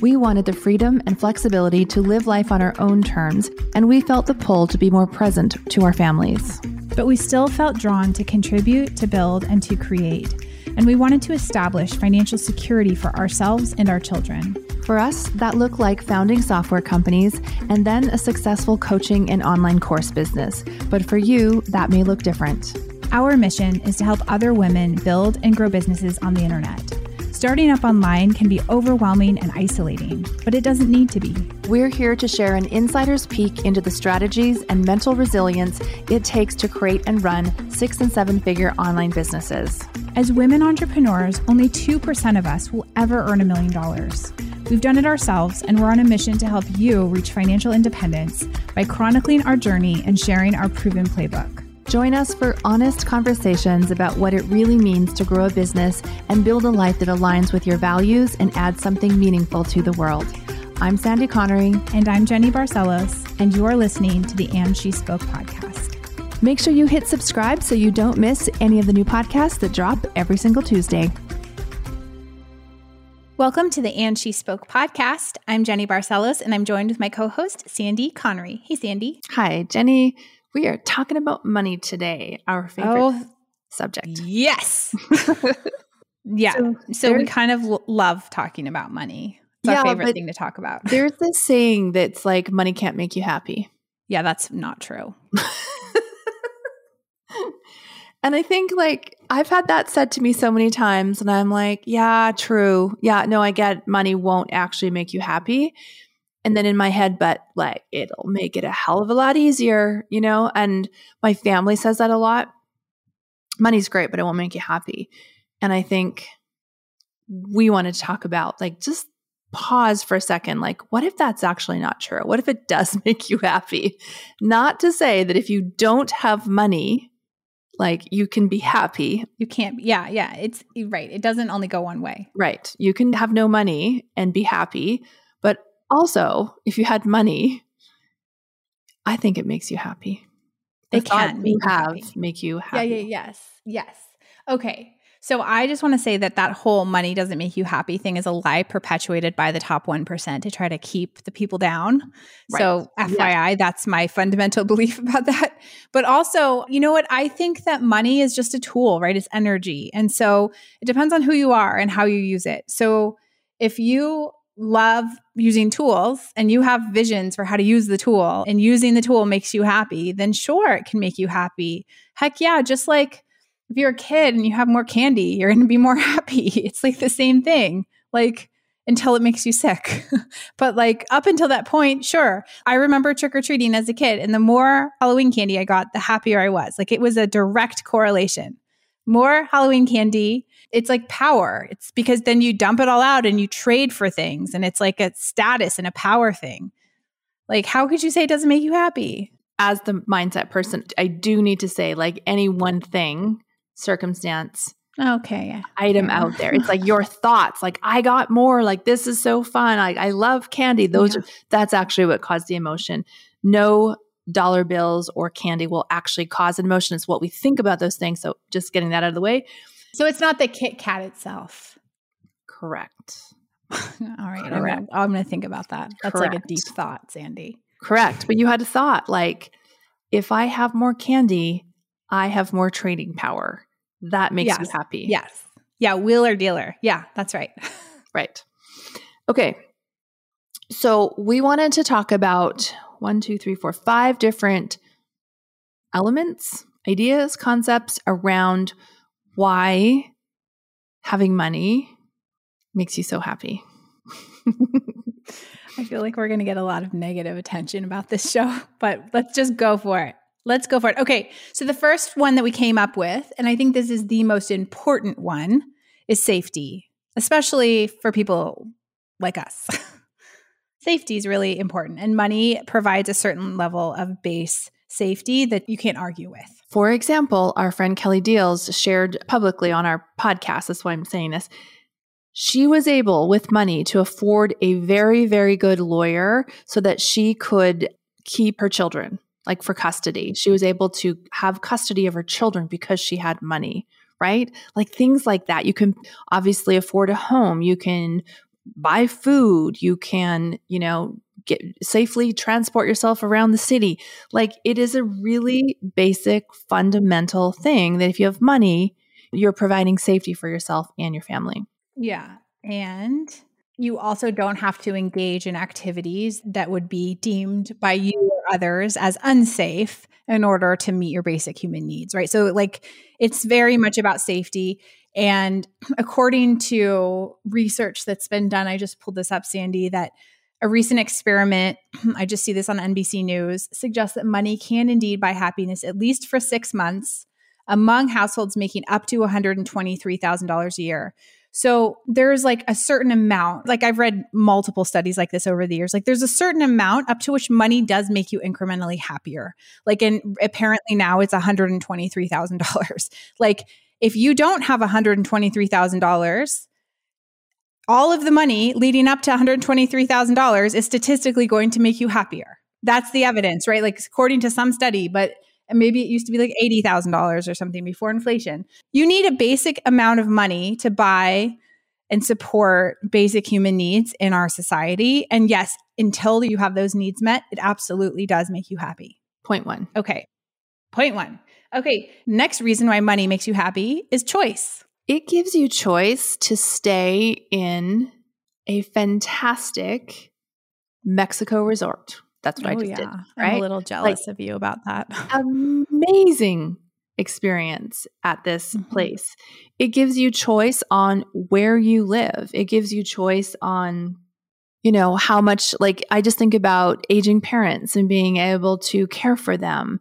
We wanted the freedom and flexibility to live life on our own terms, and we felt the pull to be more present to our families. But we still felt drawn to contribute, to build, and to create. And we wanted to establish financial security for ourselves and our children. For us, that looked like founding software companies and then a successful coaching and online course business. But for you, that may look different. Our mission is to help other women build and grow businesses on the internet. Starting up online can be overwhelming and isolating, but it doesn't need to be. We're here to share an insider's peek into the strategies and mental resilience it takes to create and run six and seven figure online businesses. As women entrepreneurs, only 2% of us will ever earn a million dollars. We've done it ourselves, and we're on a mission to help you reach financial independence by chronicling our journey and sharing our proven playbook. Join us for honest conversations about what it really means to grow a business and build a life that aligns with your values and adds something meaningful to the world. I'm Sandy Connery. And I'm Jenny Barcelos. And you are listening to the And She Spoke podcast. Make sure you hit subscribe so you don't miss any of the new podcasts that drop every single Tuesday. Welcome to the And She Spoke podcast. I'm Jenny Barcelos, and I'm joined with my co host, Sandy Connery. Hey, Sandy. Hi, Jenny. We are talking about money today, our favorite oh, subject. Yes. yeah. So, so we kind of l- love talking about money. It's yeah, our favorite thing to talk about. There's this saying that's like money can't make you happy. Yeah, that's not true. and I think like I've had that said to me so many times and I'm like, yeah, true. Yeah, no, I get money won't actually make you happy and then in my head, but like it'll make it a hell of a lot easier, you know? And my family says that a lot. Money's great, but it won't make you happy. And I think we want to talk about like just pause for a second. Like, what if that's actually not true? What if it does make you happy? Not to say that if you don't have money, like you can be happy. You can't, yeah, yeah. It's right. It doesn't only go one way. Right. You can have no money and be happy, also, if you had money, I think it makes you happy. The it can you have happy. make you happy. Yeah, yeah, yes, yes. Okay. So I just want to say that that whole money doesn't make you happy thing is a lie perpetuated by the top 1% to try to keep the people down. Right. So FYI, yeah. that's my fundamental belief about that. But also, you know what? I think that money is just a tool, right? It's energy. And so it depends on who you are and how you use it. So if you love using tools and you have visions for how to use the tool and using the tool makes you happy, then sure, it can make you happy. Heck yeah, just like if you're a kid and you have more candy, you're going to be more happy. It's like the same thing. Like until it makes you sick. but like up until that point, sure. I remember trick or treating as a kid and the more Halloween candy I got, the happier I was. Like it was a direct correlation. More Halloween candy it's like power. It's because then you dump it all out and you trade for things and it's like a status and a power thing. Like, how could you say it doesn't make you happy? As the mindset person, I do need to say, like, any one thing, circumstance, okay yeah. item yeah. out there. It's like your thoughts, like, I got more, like, this is so fun. Like, I love candy. Those yeah. are, that's actually what caused the emotion. No dollar bills or candy will actually cause an emotion. It's what we think about those things. So just getting that out of the way. So it's not the Kit Kat itself. Correct. All right. Correct. I'm going to think about that. That's Correct. like a deep thought, Sandy. Correct. But you had a thought like, if I have more candy, I have more trading power. That makes yes. you happy. Yes. Yeah. Wheeler dealer. Yeah, that's right. right. Okay. So we wanted to talk about one, two, three, four, five different elements, ideas, concepts around why having money makes you so happy. I feel like we're going to get a lot of negative attention about this show, but let's just go for it. Let's go for it. Okay. So, the first one that we came up with, and I think this is the most important one, is safety, especially for people like us. safety is really important. And money provides a certain level of base safety that you can't argue with. For example, our friend Kelly Deals shared publicly on our podcast. That's why I'm saying this. She was able, with money, to afford a very, very good lawyer so that she could keep her children, like for custody. She was able to have custody of her children because she had money, right? Like things like that. You can obviously afford a home. You can buy food. You can, you know, get safely transport yourself around the city. Like it is a really basic fundamental thing that if you have money, you're providing safety for yourself and your family. Yeah. And you also don't have to engage in activities that would be deemed by you or others as unsafe in order to meet your basic human needs, right? So, like, it's very much about safety. And according to research that's been done, I just pulled this up, Sandy, that a recent experiment, I just see this on NBC News, suggests that money can indeed buy happiness at least for six months among households making up to $123,000 a year. So there's like a certain amount, like I've read multiple studies like this over the years. Like there's a certain amount up to which money does make you incrementally happier. Like, and apparently now it's $123,000. like, if you don't have $123,000, all of the money leading up to $123,000 is statistically going to make you happier. That's the evidence, right? Like according to some study, but maybe it used to be like $80,000 or something before inflation. You need a basic amount of money to buy and support basic human needs in our society. And yes, until you have those needs met, it absolutely does make you happy. Point one. Okay. Point one. Okay. Next reason why money makes you happy is choice. It gives you choice to stay in a fantastic Mexico resort. That's what oh, I just yeah. did. Right? I'm a little jealous like, of you about that. amazing experience at this mm-hmm. place. It gives you choice on where you live. It gives you choice on you know how much like I just think about aging parents and being able to care for them.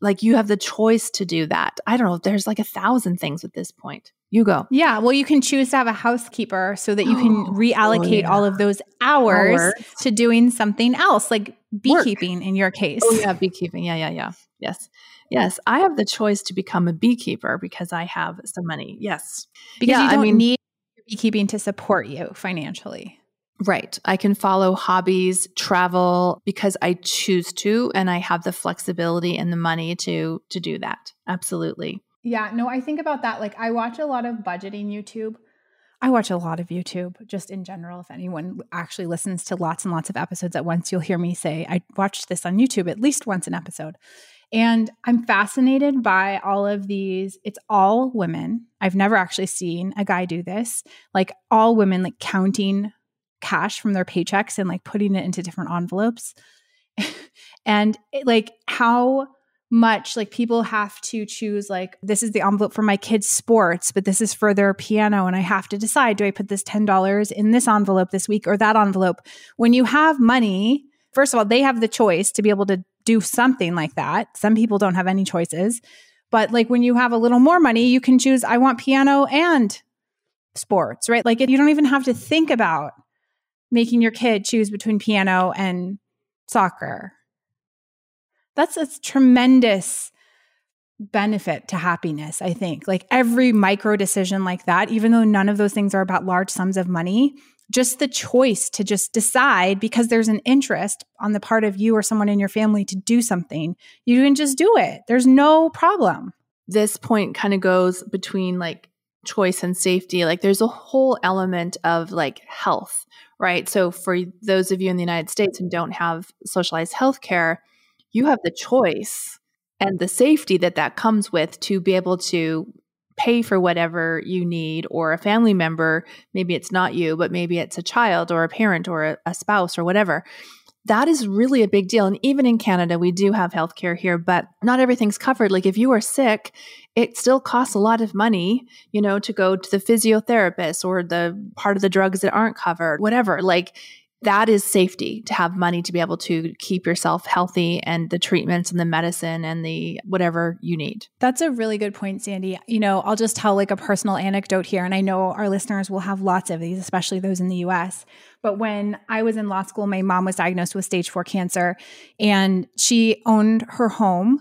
Like you have the choice to do that. I don't know, there's like a thousand things at this point. You go. Yeah. Well, you can choose to have a housekeeper so that you can oh, reallocate oh, yeah. all of those hours, hours, to doing something else, like beekeeping Work. in your case. Oh, yeah. Beekeeping. Yeah. Yeah. Yeah. Yes. Yes. I have the choice to become a beekeeper because I have some money. Yes. Because yeah, you don't I mean, need beekeeping to support you financially. Right. I can follow hobbies, travel because I choose to and I have the flexibility and the money to to do that. Absolutely. Yeah, no, I think about that. Like, I watch a lot of budgeting YouTube. I watch a lot of YouTube just in general. If anyone actually listens to lots and lots of episodes at once, you'll hear me say, I watched this on YouTube at least once an episode. And I'm fascinated by all of these. It's all women. I've never actually seen a guy do this. Like, all women, like counting cash from their paychecks and like putting it into different envelopes. and it, like, how much like people have to choose like this is the envelope for my kids sports but this is for their piano and i have to decide do i put this $10 in this envelope this week or that envelope? When you have money first of all they have the choice to be able to do something like that. Some people don't have any choices but like when you have a little more money you can choose i want piano and sports right? Like you don't even have to think about making your kid choose between piano and soccer that's a tremendous benefit to happiness, I think. Like every micro decision like that, even though none of those things are about large sums of money, just the choice to just decide because there's an interest on the part of you or someone in your family to do something, you can just do it. There's no problem. This point kind of goes between like choice and safety. Like there's a whole element of like health, right? So for those of you in the United States who don't have socialized health care, you have the choice and the safety that that comes with to be able to pay for whatever you need or a family member maybe it's not you but maybe it's a child or a parent or a, a spouse or whatever. That is really a big deal. And even in canada we do have healthcare here but not everything's covered. Like if you are sick it still costs a lot of money you know to go to the physiotherapist or the part of the drugs that aren't covered whatever. Like that is safety to have money to be able to keep yourself healthy and the treatments and the medicine and the whatever you need. That's a really good point, Sandy. You know, I'll just tell like a personal anecdote here, and I know our listeners will have lots of these, especially those in the US. But when I was in law school, my mom was diagnosed with stage four cancer, and she owned her home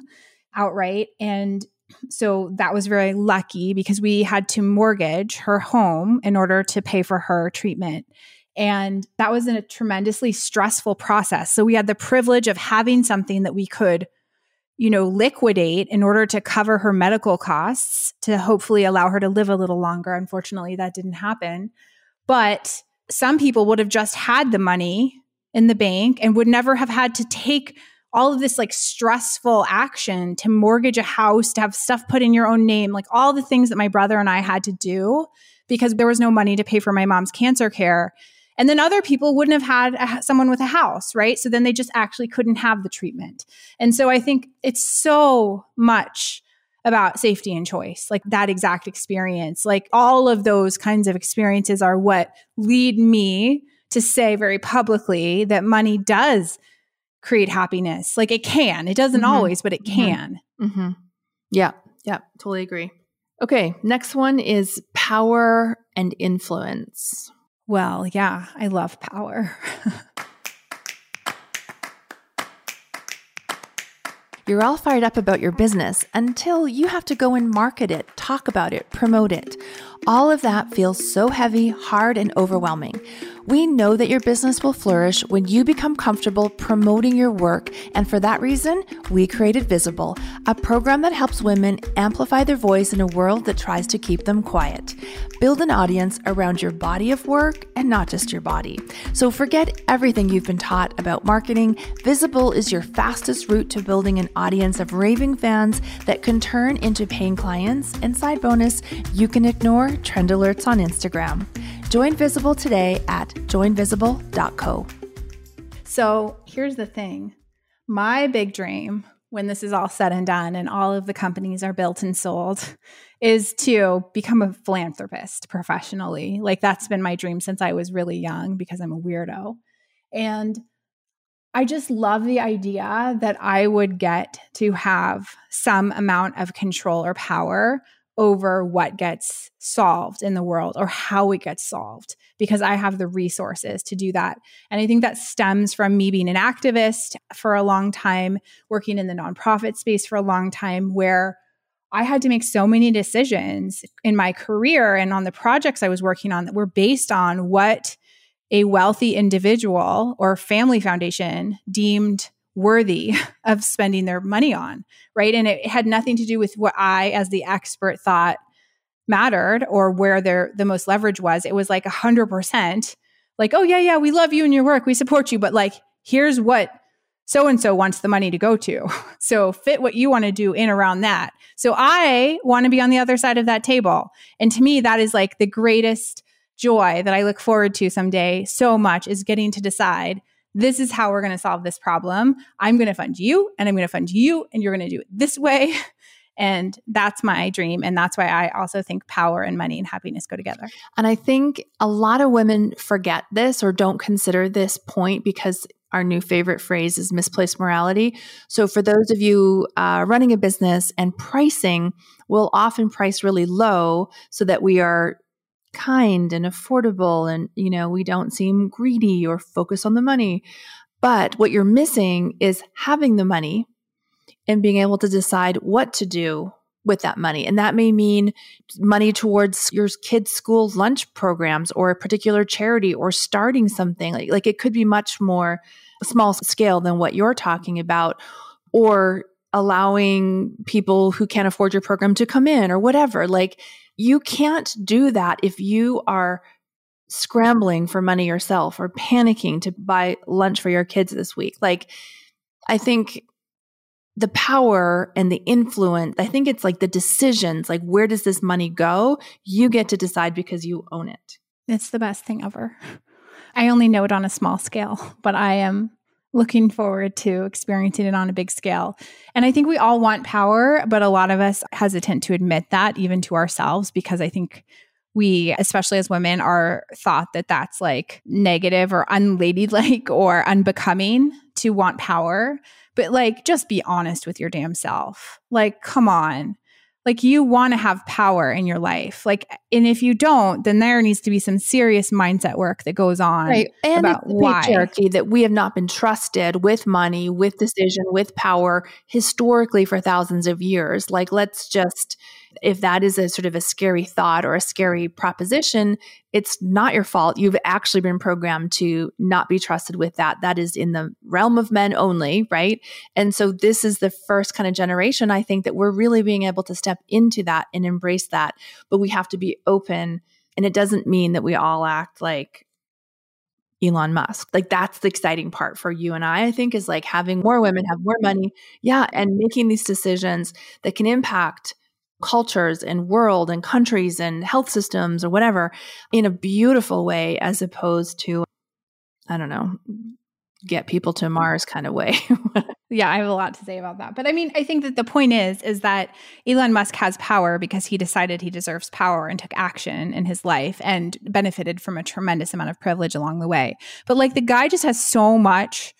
outright. And so that was very lucky because we had to mortgage her home in order to pay for her treatment. And that was a tremendously stressful process. So we had the privilege of having something that we could, you know, liquidate in order to cover her medical costs to hopefully allow her to live a little longer. Unfortunately, that didn't happen. But some people would have just had the money in the bank and would never have had to take all of this like stressful action to mortgage a house, to have stuff put in your own name, like all the things that my brother and I had to do because there was no money to pay for my mom's cancer care. And then other people wouldn't have had a, someone with a house, right? So then they just actually couldn't have the treatment. And so I think it's so much about safety and choice, like that exact experience. Like all of those kinds of experiences are what lead me to say very publicly that money does create happiness. Like it can, it doesn't mm-hmm. always, but it mm-hmm. can. Mm-hmm. Yeah. Yeah. Totally agree. Okay. Next one is power and influence. Well, yeah, I love power. You're all fired up about your business until you have to go and market it, talk about it, promote it. All of that feels so heavy, hard, and overwhelming. We know that your business will flourish when you become comfortable promoting your work, and for that reason, we created Visible, a program that helps women amplify their voice in a world that tries to keep them quiet. Build an audience around your body of work and not just your body. So forget everything you've been taught about marketing. Visible is your fastest route to building an audience of raving fans that can turn into paying clients. And side bonus, you can ignore trend alerts on Instagram. Join Visible today at joinvisible.co. So here's the thing my big dream when this is all said and done and all of the companies are built and sold is to become a philanthropist professionally. Like that's been my dream since I was really young because I'm a weirdo. And I just love the idea that I would get to have some amount of control or power over what gets solved in the world or how it gets solved because I have the resources to do that. And I think that stems from me being an activist for a long time, working in the nonprofit space for a long time, where I had to make so many decisions in my career and on the projects I was working on that were based on what a wealthy individual or family foundation deemed worthy of spending their money on, right? And it had nothing to do with what I, as the expert, thought mattered or where their the most leverage was. It was like a hundred percent, like, oh yeah, yeah, we love you and your work, we support you, but like, here's what so and so wants the money to go to. So fit what you want to do in around that. So I want to be on the other side of that table. And to me, that is like the greatest joy that I look forward to someday so much is getting to decide this is how we're going to solve this problem. I'm going to fund you and I'm going to fund you and you're going to do it this way. And that's my dream. And that's why I also think power and money and happiness go together. And I think a lot of women forget this or don't consider this point because our new favorite phrase is misplaced morality. So, for those of you uh, running a business and pricing, we'll often price really low so that we are kind and affordable and you know we don't seem greedy or focus on the money. But what you're missing is having the money and being able to decide what to do with that money. And that may mean money towards your kids school lunch programs or a particular charity or starting something. Like, like it could be much more small scale than what you're talking about or allowing people who can't afford your program to come in or whatever. Like you can't do that if you are scrambling for money yourself or panicking to buy lunch for your kids this week. Like, I think the power and the influence, I think it's like the decisions, like, where does this money go? You get to decide because you own it. It's the best thing ever. I only know it on a small scale, but I am looking forward to experiencing it on a big scale. And I think we all want power, but a lot of us hesitant to admit that even to ourselves because I think we, especially as women, are thought that that's like negative or unladylike or unbecoming to want power. But like, just be honest with your damn self. Like, come on like you want to have power in your life. Like and if you don't then there needs to be some serious mindset work that goes on right and about why. patriarchy that we have not been trusted with money with decision with power historically for thousands of years. Like let's just if that is a sort of a scary thought or a scary proposition, it's not your fault. You've actually been programmed to not be trusted with that. That is in the realm of men only, right? And so this is the first kind of generation, I think, that we're really being able to step into that and embrace that. But we have to be open. And it doesn't mean that we all act like Elon Musk. Like that's the exciting part for you and I, I think, is like having more women have more money. Yeah. And making these decisions that can impact cultures and world and countries and health systems or whatever in a beautiful way as opposed to i don't know get people to mars kind of way. Yeah i have a lot to say about that. But i mean i think that the point is is that elon musk has power because he decided he deserves power and took action in his life and benefited from a tremendous amount of privilege along the way. But like the guy just has so much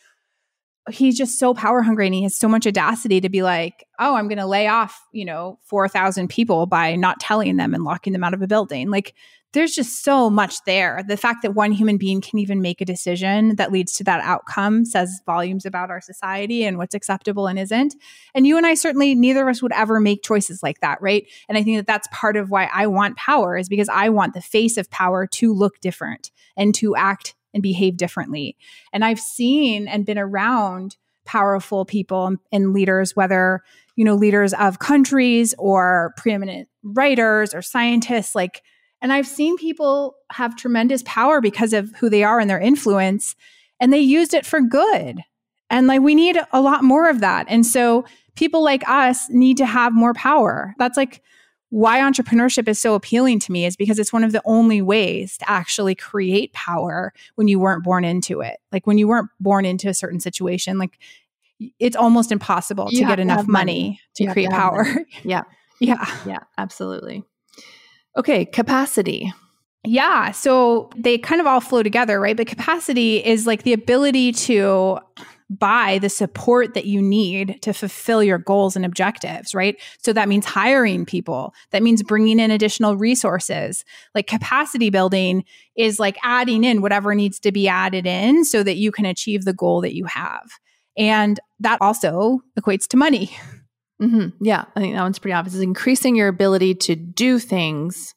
he's just so power hungry and he has so much audacity to be like, oh, I'm going to lay off, you know, 4,000 people by not telling them and locking them out of a building. Like, there's just so much there. The fact that one human being can even make a decision that leads to that outcome says volumes about our society and what's acceptable and isn't. And you and I certainly, neither of us would ever make choices like that, right? And I think that that's part of why I want power, is because I want the face of power to look different and to act and behave differently. And I've seen and been around powerful people and leaders, whether, you know, leaders of countries or preeminent writers or scientists, like, and I've seen people have tremendous power because of who they are and their influence, and they used it for good. And like, we need a lot more of that. And so people like us need to have more power. That's like, why entrepreneurship is so appealing to me is because it's one of the only ways to actually create power when you weren't born into it. Like when you weren't born into a certain situation, like it's almost impossible you to get enough money, money to you create to power. Yeah. yeah. Yeah, absolutely. Okay, capacity. Yeah. So they kind of all flow together, right? But capacity is like the ability to buy the support that you need to fulfill your goals and objectives, right? So that means hiring people, that means bringing in additional resources. Like capacity building is like adding in whatever needs to be added in so that you can achieve the goal that you have. And that also equates to money. Mm-hmm. Yeah, I think that one's pretty obvious. It's increasing your ability to do things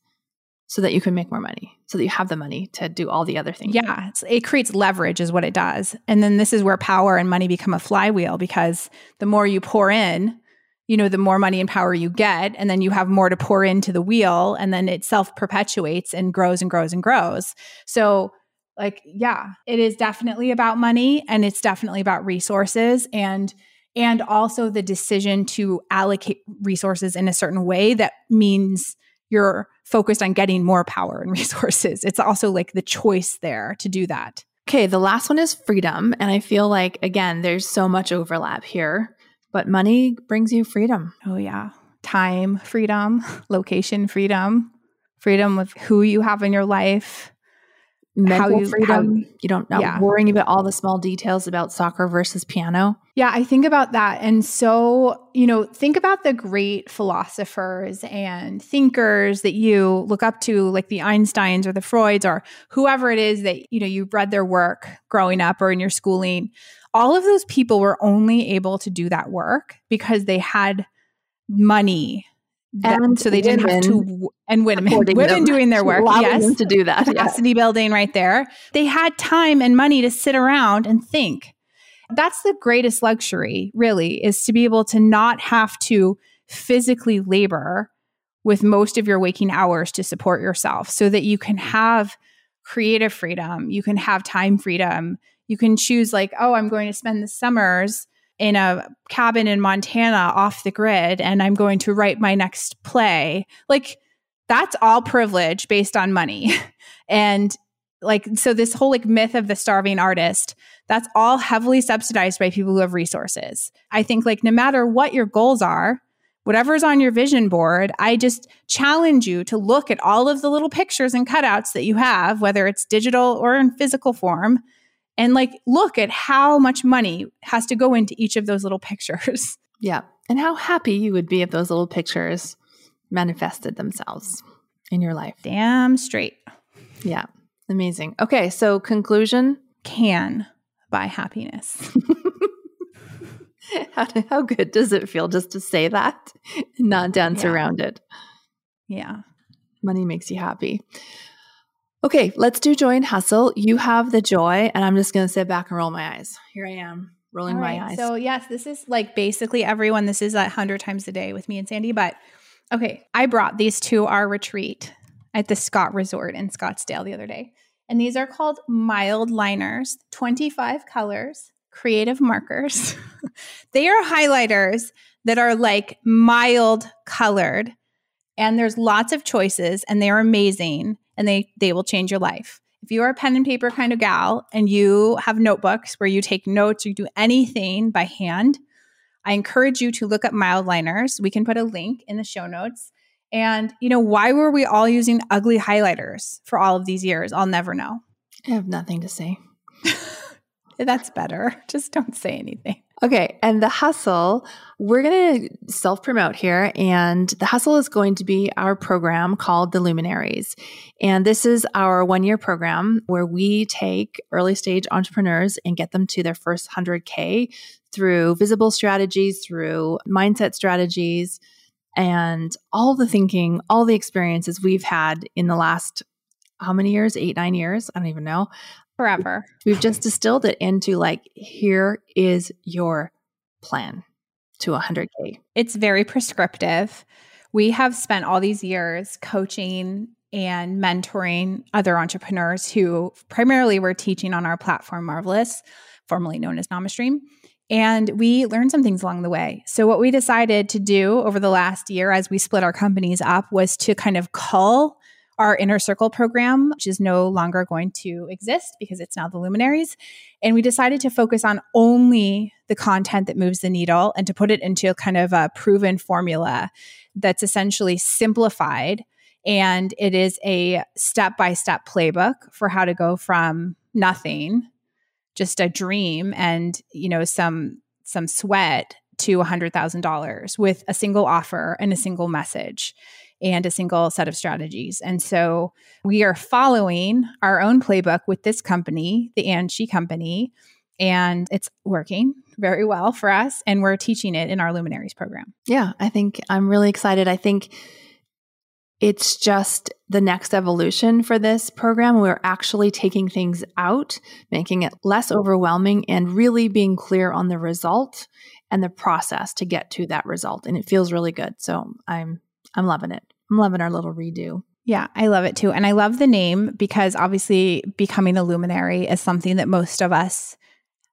so that you can make more money, so that you have the money to do all the other things. Yeah, it creates leverage, is what it does. And then this is where power and money become a flywheel because the more you pour in, you know, the more money and power you get, and then you have more to pour into the wheel, and then it self perpetuates and grows and grows and grows. So, like, yeah, it is definitely about money and it's definitely about resources and and also the decision to allocate resources in a certain way that means you're focused on getting more power and resources. It's also like the choice there to do that. Okay, the last one is freedom. And I feel like, again, there's so much overlap here, but money brings you freedom. Oh, yeah. Time freedom, location freedom, freedom with who you have in your life, mental you, freedom. How, you don't know yeah. worrying about all the small details about soccer versus piano. Yeah, I think about that. And so, you know, think about the great philosophers and thinkers that you look up to, like the Einsteins or the Freuds or whoever it is that, you know, you've read their work growing up or in your schooling. All of those people were only able to do that work because they had money and so they didn't have to and women women doing their work yes. to do that capacity yeah. building right there. They had time and money to sit around and think. That's the greatest luxury really is to be able to not have to physically labor with most of your waking hours to support yourself so that you can have creative freedom you can have time freedom. You can choose like oh i'm going to spend the summers in a cabin in Montana off the grid and I'm going to write my next play. Like that's all privilege based on money. and like so this whole like myth of the starving artist, that's all heavily subsidized by people who have resources. I think like no matter what your goals are, whatever's on your vision board, I just challenge you to look at all of the little pictures and cutouts that you have, whether it's digital or in physical form, and like look at how much money has to go into each of those little pictures. Yeah. And how happy you would be if those little pictures manifested themselves in your life. Damn straight. Yeah. Amazing. Okay. So, conclusion can buy happiness. how, how good does it feel just to say that not dance yeah. around it? Yeah. Money makes you happy. Okay, let's do joy and hustle. You have the joy, and I'm just going to sit back and roll my eyes. Here I am, rolling my eyes. So, yes, this is like basically everyone. This is a 100 times a day with me and Sandy. But okay, I brought these to our retreat at the Scott Resort in Scottsdale the other day. And these are called Mildliners, 25 colors, creative markers. they are highlighters that are like mild colored. And there's lots of choices and they're amazing and they they will change your life. If you are a pen and paper kind of gal and you have notebooks where you take notes or you do anything by hand, I encourage you to look up Mildliners. We can put a link in the show notes. And, you know, why were we all using ugly highlighters for all of these years? I'll never know. I have nothing to say. That's better. Just don't say anything. Okay. And the hustle, we're going to self promote here. And the hustle is going to be our program called the Luminaries. And this is our one year program where we take early stage entrepreneurs and get them to their first 100K through visible strategies, through mindset strategies, and all the thinking, all the experiences we've had in the last how many years? Eight, nine years? I don't even know. Forever. We've just distilled it into like, here is your plan to 100K. It's very prescriptive. We have spent all these years coaching and mentoring other entrepreneurs who primarily were teaching on our platform, Marvelous, formerly known as NamaStream. And we learned some things along the way. So, what we decided to do over the last year as we split our companies up was to kind of cull our inner circle program, which is no longer going to exist because it's now the luminaries. And we decided to focus on only the content that moves the needle and to put it into a kind of a proven formula that's essentially simplified. And it is a step by step playbook for how to go from nothing, just a dream and, you know, some, some sweat to $100,000 with a single offer and a single message and a single set of strategies. And so we are following our own playbook with this company, the And Company, and it's working very well for us. And we're teaching it in our Luminaries program. Yeah, I think I'm really excited. I think it's just the next evolution for this program. We're actually taking things out, making it less overwhelming, and really being clear on the result and the process to get to that result. And it feels really good. So I'm I'm loving it. I'm loving our little redo. Yeah, I love it too. And I love the name because obviously becoming a luminary is something that most of us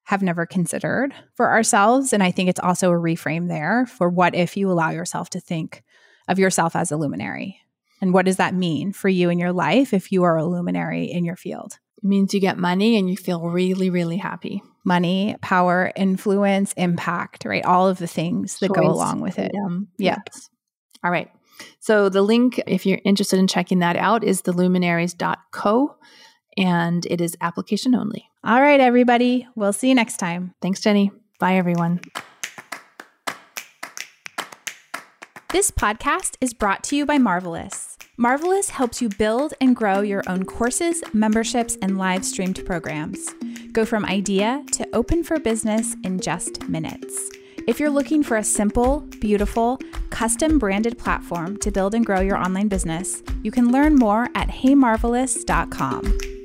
have never considered for ourselves. And I think it's also a reframe there for what if you allow yourself to think of yourself as a luminary? And what does that mean for you in your life if you are a luminary in your field? It means you get money and you feel really, really happy. Money, power, influence, impact, right? All of the things that Choice, go along with it. Yeah. Yes. All right. So the link, if you're interested in checking that out, is theluminaries.co and it is application only. All right, everybody. We'll see you next time. Thanks, Jenny. Bye, everyone. This podcast is brought to you by Marvelous. Marvelous helps you build and grow your own courses, memberships, and live streamed programs. Go from idea to open for business in just minutes. If you're looking for a simple, beautiful, custom branded platform to build and grow your online business, you can learn more at heymarvelous.com.